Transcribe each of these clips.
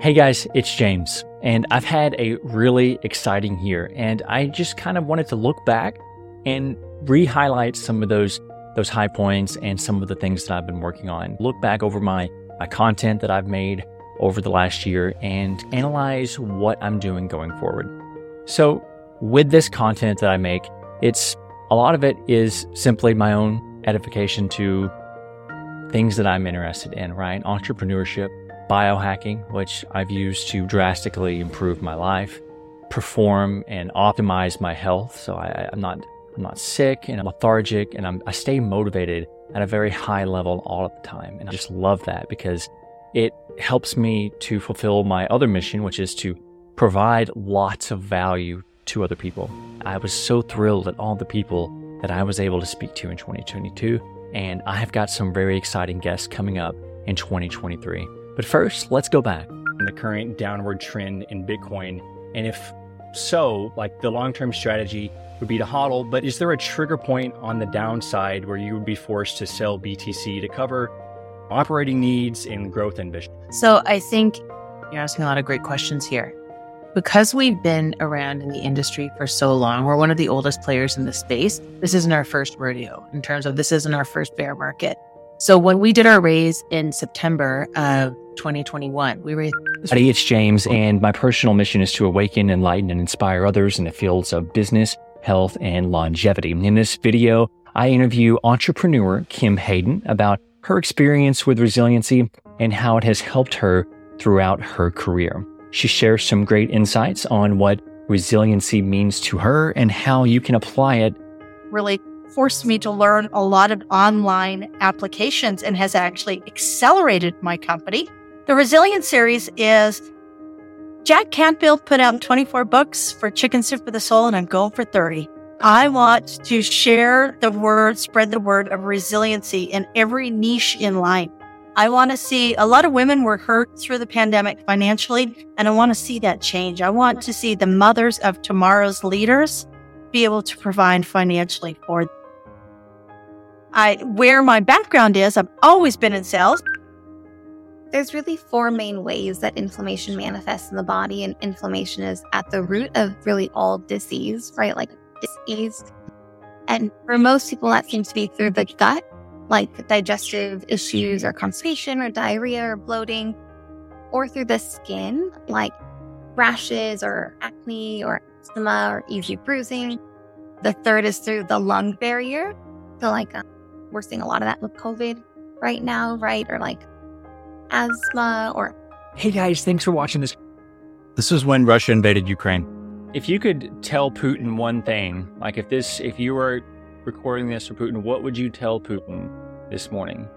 Hey guys, it's James, and I've had a really exciting year, and I just kind of wanted to look back and re-highlight some of those those high points and some of the things that I've been working on. Look back over my my content that I've made over the last year and analyze what I'm doing going forward. So, with this content that I make, it's a lot of it is simply my own edification to things that I'm interested in, right? Entrepreneurship, biohacking, which I've used to drastically improve my life, perform and optimize my health. So I, am not, I'm not sick and I'm lethargic and I'm, I stay motivated at a very high level all of the time. And I just love that because it helps me to fulfill my other mission, which is to provide lots of value to other people. I was so thrilled at all the people that I was able to speak to in 2022 and I have got some very exciting guests coming up in 2023. But first, let's go back. The current downward trend in Bitcoin, and if so, like the long term strategy would be to hodl, but is there a trigger point on the downside where you would be forced to sell BTC to cover operating needs and growth ambition? So I think you're asking a lot of great questions here because we've been around in the industry for so long, we're one of the oldest players in the space. This isn't our first rodeo in terms of this isn't our first bear market. So when we did our raise in September of 2021, we raised. Howdy, it's James, and my personal mission is to awaken, enlighten, and inspire others in the fields of business, health, and longevity. In this video, I interview entrepreneur Kim Hayden about her experience with resiliency and how it has helped her throughout her career. She shares some great insights on what resiliency means to her and how you can apply it. Really forced me to learn a lot of online applications and has actually accelerated my company. The Resilience series is Jack Canfield put out 24 books for Chicken Soup for the Soul, and I'm going for 30. I want to share the word, spread the word of resiliency in every niche in life. I want to see a lot of women were hurt through the pandemic financially, and I want to see that change. I want to see the mothers of tomorrow's leaders be able to provide financially for. I where my background is, I've always been in sales. There's really four main ways that inflammation manifests in the body, and inflammation is at the root of really all disease, right? Like disease. And for most people, that seems to be through the gut like digestive issues or constipation or diarrhea or bloating, or through the skin, like rashes or acne or eczema or easy bruising. The third is through the lung barrier. So, like, uh, we're seeing a lot of that with COVID right now, right? Or like asthma or. Hey guys, thanks for watching this. This was when Russia invaded Ukraine. If you could tell Putin one thing, like if this, if you were recording this for Putin, what would you tell Putin this morning?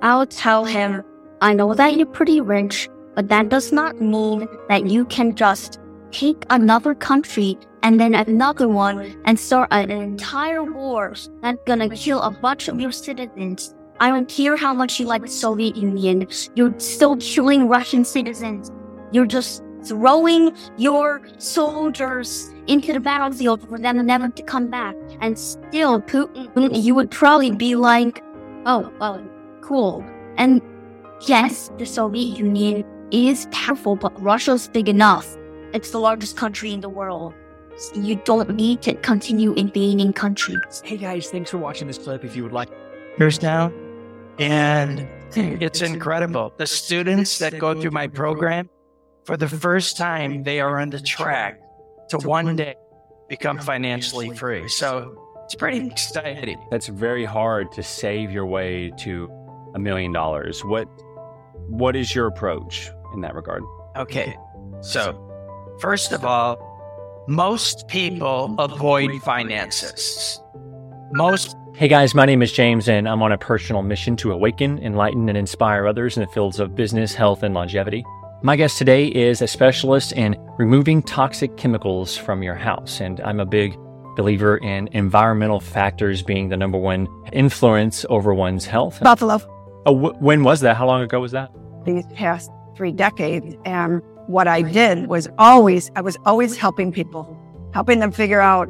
I'll tell him, I know that you're pretty rich, but that does not mean that you can just take another country and then another one and start an entire war that's gonna kill a bunch of your citizens. I don't care how much you like the Soviet Union, you're still killing Russian citizens. You're just throwing your soldiers into the battlefield for them never to come back. And still, Putin, you would probably be like, oh, well, cool. And yes, the Soviet Union is powerful, but Russia's big enough. It's the largest country in the world. So you don't need to continue invading countries. Hey guys, thanks for watching this clip. If you would like, here's now, and it's incredible. The students that go through my program, for the first time, they are on the track to one day become financially free. So it's pretty exciting. That's very hard to save your way to a million dollars. What what is your approach in that regard? Okay. So, first of all, most people avoid finances. Most Hey guys, my name is James and I'm on a personal mission to awaken, enlighten and inspire others in the fields of business, health and longevity. My guest today is a specialist in removing toxic chemicals from your house, and I'm a big believer in environmental factors being the number one influence over one's health. Buffalo. Oh, wh- when was that? How long ago was that? These past three decades, and what I did was always I was always helping people, helping them figure out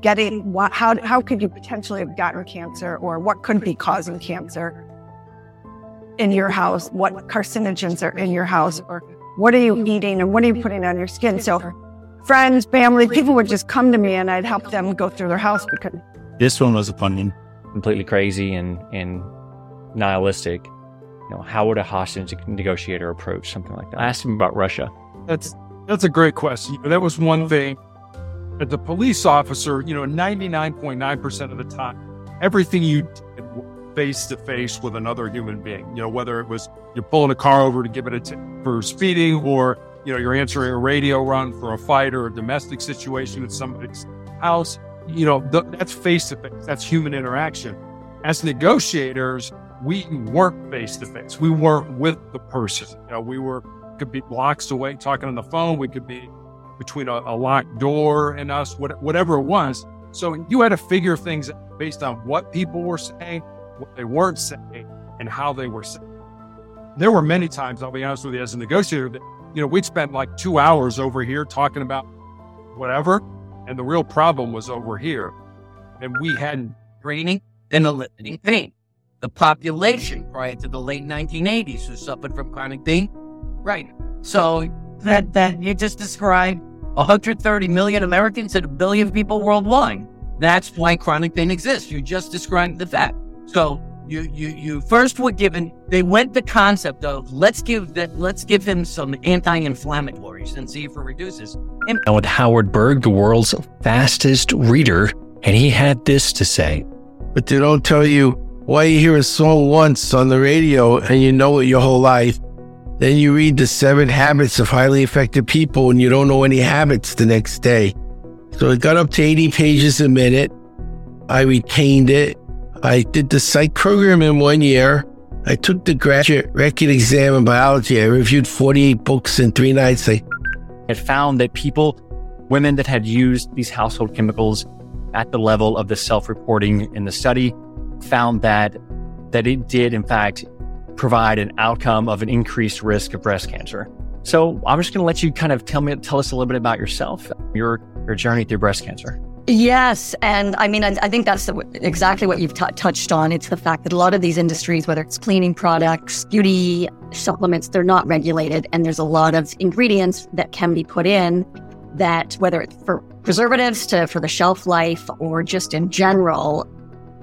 getting what how how could you potentially have gotten cancer or what could be causing cancer in your house, what carcinogens are in your house, or what are you eating and what are you putting on your skin? So friends, family, people would just come to me and I'd help them go through their house because This one was a fun one. completely crazy and and nihilistic. You know, how would a hostage negotiator approach something like that? I asked him about Russia. That's that's a great question. That was one thing. As a police officer, you know, ninety nine point nine percent of the time, everything you did face to face with another human being. You know, whether it was you're pulling a car over to give it a tip for speeding, or you know you're answering a radio run for a fight or a domestic situation at somebody's house. You know, th- that's face to face. That's human interaction. As negotiators, we weren't face to face. We weren't with the person. You know, we were could be blocks away talking on the phone. We could be between a, a locked door and us, what, whatever it was. So you had to figure things based on what people were saying, what they weren't saying, and how they were saying. There were many times, I'll be honest with you, as a negotiator, that you know we'd spend like two hours over here talking about whatever, and the real problem was over here, and we hadn't training and eliciting pain. The population prior to the late 1980s who suffered from chronic pain, right? So that that you just described 130 million Americans and a billion people worldwide. That's why chronic pain exists. You just described the fact. So you you you first were given they went the concept of let's give that let's give him some anti-inflammatories and see if it reduces. And And with Howard Berg, the world's fastest reader, and he had this to say. But they don't tell you why you hear a song once on the radio and you know it your whole life. Then you read the seven habits of highly effective people and you don't know any habits the next day. So it got up to 80 pages a minute. I retained it. I did the psych program in one year. I took the graduate record exam in biology. I reviewed 48 books in three nights. I had found that people, women that had used these household chemicals at the level of the self-reporting in the study, found that that it did in fact provide an outcome of an increased risk of breast cancer. So I'm just going to let you kind of tell me, tell us a little bit about yourself, your your journey through breast cancer. Yes. And I mean, I, I think that's the, exactly what you've t- touched on. It's the fact that a lot of these industries, whether it's cleaning products, beauty supplements, they're not regulated. And there's a lot of ingredients that can be put in that, whether it's for preservatives to for the shelf life or just in general.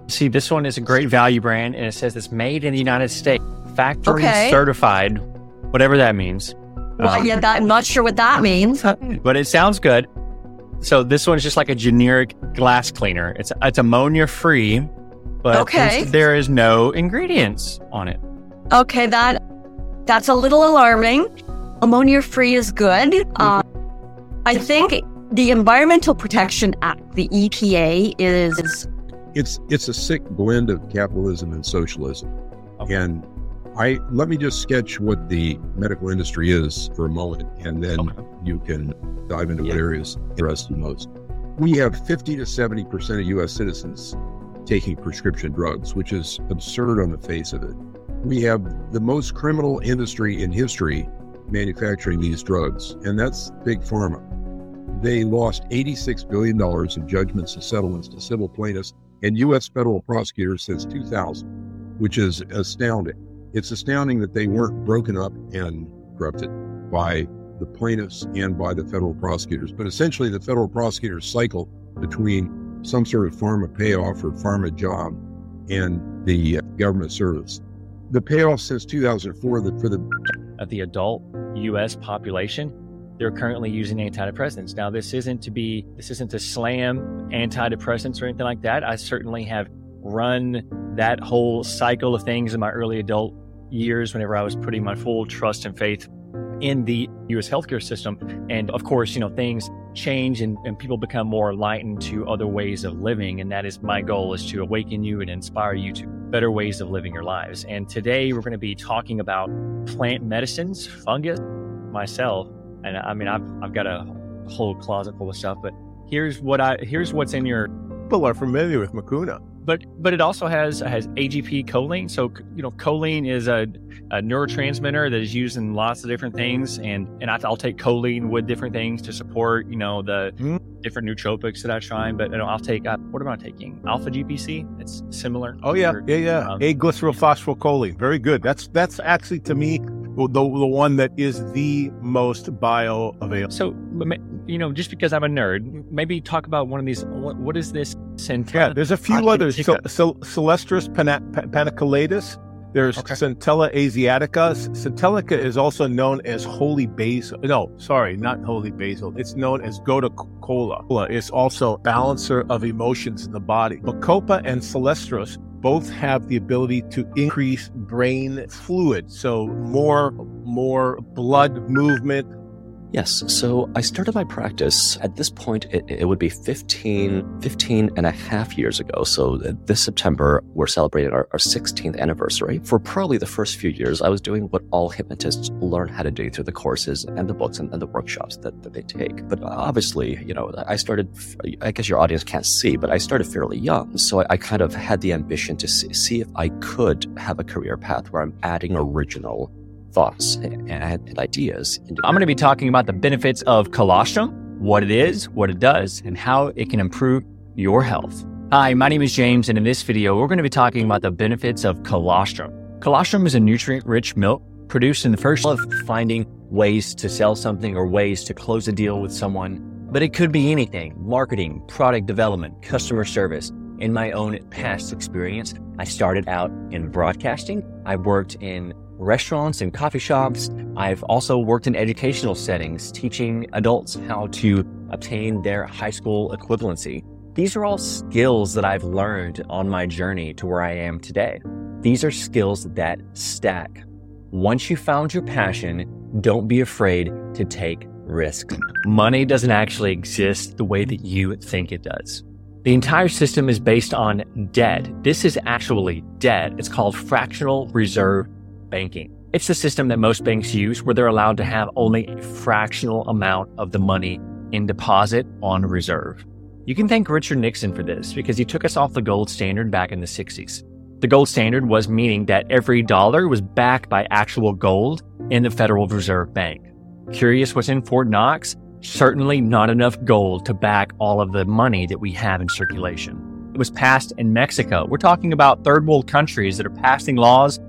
See, this one is a great value brand and it says it's made in the United States, factory Okay. certified, whatever that means. Well, Um, yeah, that, I'm not sure what that means. but it sounds good. So this one's just like a generic glass cleaner. It's it's ammonia free, but Okay. there is no ingredients on it. Okay, that that's a little alarming. Ammonia free is good. Uh, I think the Environmental Protection Act, the EPA, is it's it's a sick blend of capitalism and socialism. And I let me just sketch what the medical industry is for a moment, and then you can dive into what areas interest you most. We have 50 to 70 percent of U.S. citizens taking prescription drugs, which is absurd on the face of it. We have the most criminal industry in history manufacturing these drugs, and that's big pharma. They lost $86 billion in judgments and settlements to civil plaintiffs and U.S. federal prosecutors since 2000, which is astounding. It's astounding that they weren't broken up and corrupted by the plaintiffs and by the federal prosecutors. But essentially, the federal prosecutors cycle between some sort of pharma payoff or pharma job and the uh, government service. The payoff since 2004 that for the Of the adult U.S. population, they're currently using antidepressants. Now, this isn't to be this isn't to slam antidepressants or anything like that. I certainly have run that whole cycle of things in my early adult years whenever I was putting my full trust and faith in the US healthcare system. And of course, you know, things change and, and people become more enlightened to other ways of living. And that is my goal is to awaken you and inspire you to better ways of living your lives. And today we're going to be talking about plant medicines, fungus, myself. And I mean, I've, I've got a whole closet full of stuff, but here's what I, here's what's in your People are familiar with Mucuna. but but it also has has AGP choline. So you know, choline is a, a neurotransmitter that is used in lots of different things, and and I, I'll take choline with different things to support you know the different nootropics that I try. But you know, I'll take uh, what am I taking? Alpha GPC. It's similar. Oh yeah, Or, yeah, yeah. um, A glycerylphosphorylcholine. Very good. That's that's actually to me the, the one that is the most bioavailable. So, you know, just because I'm a nerd, maybe talk about one of these. What, what is this? Centella? Yeah, there's a few uh, others. Cel- Cel- Celastrus paniculatus. There's okay. Centella asiatica. Centellica is also known as holy basil. No, sorry, not holy basil. It's known as gotu kola. It's also balancer of emotions in the body. Bacopa and Celastrus both have the ability to increase brain fluid. So more, more blood movement, Yes. So I started my practice at this point, it, it, would be 15, 15 and a half years ago. So uh, this September, we're celebrating our, our 16th anniversary. For probably the first few years, I was doing what all hypnotists learn how to do through the courses and the books and, and the workshops that, that they take. But obviously, you know, I started, I guess your audience can't see, but I started fairly young. So I, I kind of had the ambition to see, see if I could have a career path where I'm adding original thoughts and, and ideas. I'm going to be talking about the benefits of colostrum, what it is, what it does, and how it can improve your health. Hi, my name is James, and in this video, we're going to be talking about the benefits of colostrum. Colostrum is a nutrient rich milk produced in the first of finding ways to sell something or ways to close a deal with someone. But it could be anything marketing, product development, customer service. In my own past experience, I started out in broadcasting. I worked in restaurants and coffee shops. I've also worked in educational settings, teaching adults how to obtain their high school equivalency. These are all skills that I've learned on my journey to where I am today. These are skills that stack. Once you found your passion, don't be afraid to take risks. Money doesn't actually exist the way that you think it does. The entire system is based on debt. This is actually debt. It's called fractional reserve banking. It's the system that most banks use where they're allowed to have only a fractional amount of the money in deposit on reserve. You can thank Richard Nixon for this because he took us off the gold standard back in the 60s. The gold standard was meaning that every dollar was backed by actual gold in the Federal Reserve Bank. Curious what's in Fort Knox? Certainly not enough gold to back all of the money that we have in circulation. It was passed in Mexico. We're talking about third world countries that are passing laws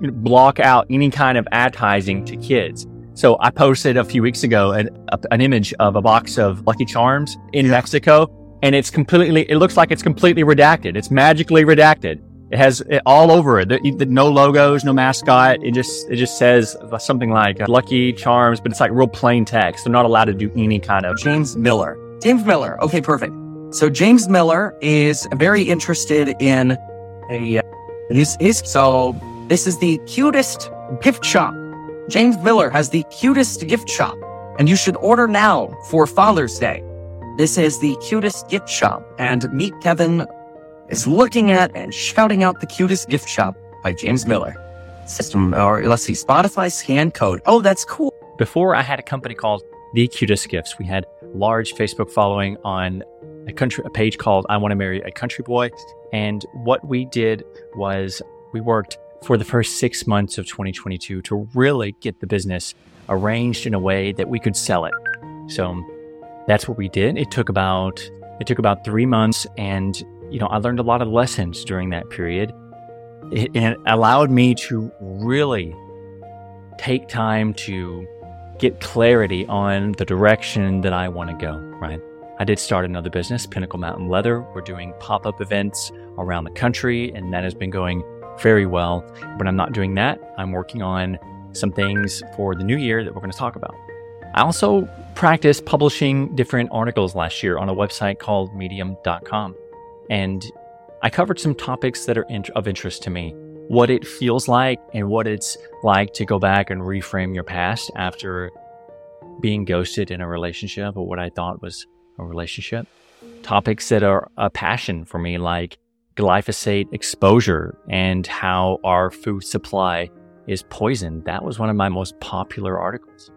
block out any kind of advertising to kids. So I posted a few weeks ago an, a, an image of a box of Lucky Charms in Mexico, and it's completely, it looks like it's completely redacted. It's magically redacted. It has it all over it. The, the, no logos, no mascot. It just it just says something like uh, Lucky Charms, but it's like real plain text. They're not allowed to do any kind of James Miller. James Miller. Okay, perfect. So James Miller is very interested in a. He's, he's so this is the cutest gift shop. James Miller has the cutest gift shop, and you should order now for Father's Day. This is the cutest gift shop, and Meet Kevin is looking at and shouting out the cutest gift shop by James Miller. System, or let's see, Spotify scan code. Oh, that's cool. Before I had a company called The Cutest Gifts. We had large Facebook following on a country a page called I Want to Marry a Country Boy. And what we did was we worked for the first six months of 2022 to really get the business arranged in a way that we could sell it. So that's what we did. It took about it took about three months, and you know I learned a lot of lessons during that period. It, it allowed me to really take time to get clarity on the direction that I want to go. Right. I did start another business, Pinnacle Mountain Leather. We're doing pop up events around the country, and that has been going very well. But I'm not doing that. I'm working on some things for the new year that we're going to talk about. I also practiced publishing different articles last year on a website called medium.com. And I covered some topics that are of interest to me. What it feels like and what it's like to go back and reframe your past after being ghosted in a relationship or what I thought was a relationship. Topics that are a passion for me, like glyphosate exposure and how our food supply is poisoned. That was one of my most popular articles.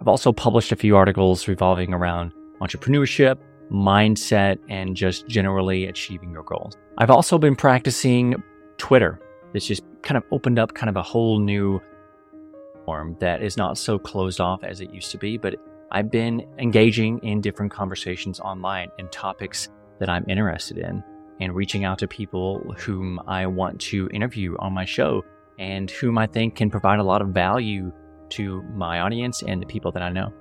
I've also published a few articles revolving around entrepreneurship, mindset, and just generally achieving your goals. I've also been practicing Twitter. It's just kind of opened up kind of a whole new form that is not so closed off as it used to be, but I've been engaging in different conversations online and topics that I'm interested in and reaching out to people whom I want to interview on my show and whom I think can provide a lot of value to my audience and the people that I know.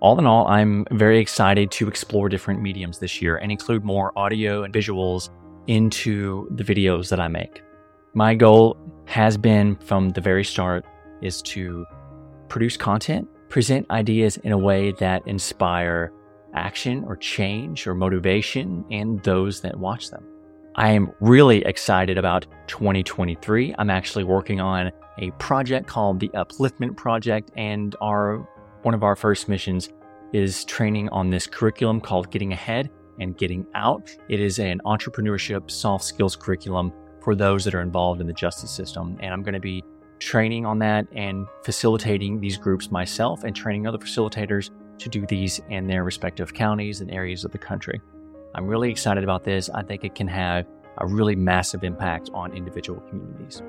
All in all, I'm very excited to explore different mediums this year and include more audio and visuals into the videos that I make. My goal has been from the very start is to produce content, present ideas in a way that inspire action or change or motivation in those that watch them. I am really excited about 2023. I'm actually working on a project called the Upliftment Project, and our one of our first missions is training on this curriculum called Getting Ahead and Getting Out. It is an entrepreneurship soft skills curriculum for those that are involved in the justice system, and I'm going to be training on that and facilitating these groups myself and training other facilitators to do these in their respective counties and areas of the country. I'm really excited about this. I think it can have a really massive impact on individual communities.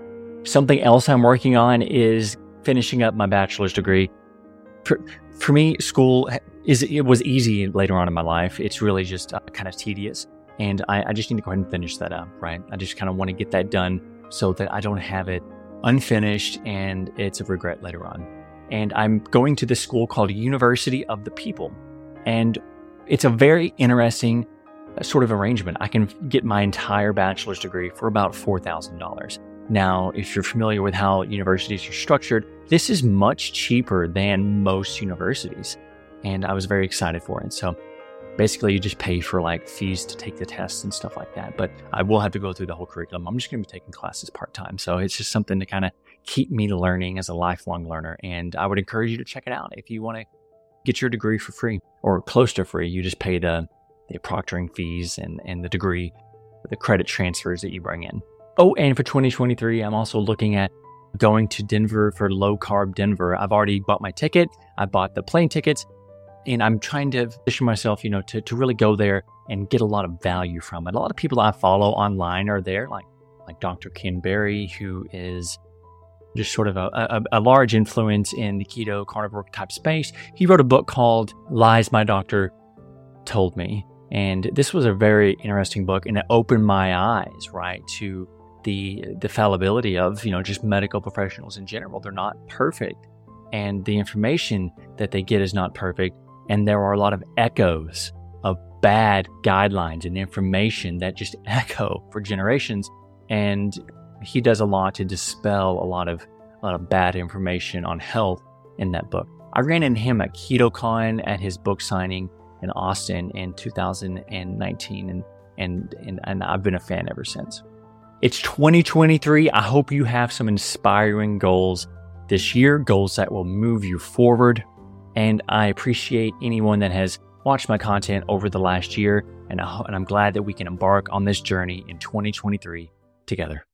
Something else I'm working on is finishing up my bachelor's degree. For, for me, school is it was easy later on in my life. It's really just uh, kind of tedious, and I, I just need to go ahead and finish that up. Right? I just kind of want to get that done so that I don't have it unfinished and it's a regret later on. And I'm going to this school called University of the People, and it's a very interesting sort of arrangement. I can get my entire bachelor's degree for about $4,000. Now, if you're familiar with how universities are structured, this is much cheaper than most universities. And I was very excited for it. So basically, you just pay for like fees to take the tests and stuff like that. But I will have to go through the whole curriculum. I'm just going to be taking classes part time. So it's just something to kind of keep me learning as a lifelong learner. And I would encourage you to check it out if you want to get your degree for free or close to free. You just pay the the proctoring fees and, and the degree, the credit transfers that you bring in. Oh, and for 2023, I'm also looking at going to Denver for low carb Denver. I've already bought my ticket, I bought the plane tickets, and I'm trying to position myself, you know, to, to really go there and get a lot of value from it. A lot of people I follow online are there, like like Dr. Ken Berry, who is just sort of a, a, a, large influence in the keto carnivore type space. He wrote a book called Lies My Doctor Told Me. And this was a very interesting book, and it opened my eyes, right, to the the fallibility of you know just medical professionals in general. They're not perfect, and the information that they get is not perfect. And there are a lot of echoes of bad guidelines and information that just echo for generations. And he does a lot to dispel a lot of a lot of bad information on health in that book. I ran into him at KetoCon at his book signing in Austin in 2019, and and and, and I've been a fan ever since. It's 2023. I hope you have some inspiring goals this year, goals that will move you forward. And I appreciate anyone that has watched my content over the last year, and, I, and I'm glad that we can embark on this journey in 2023 together.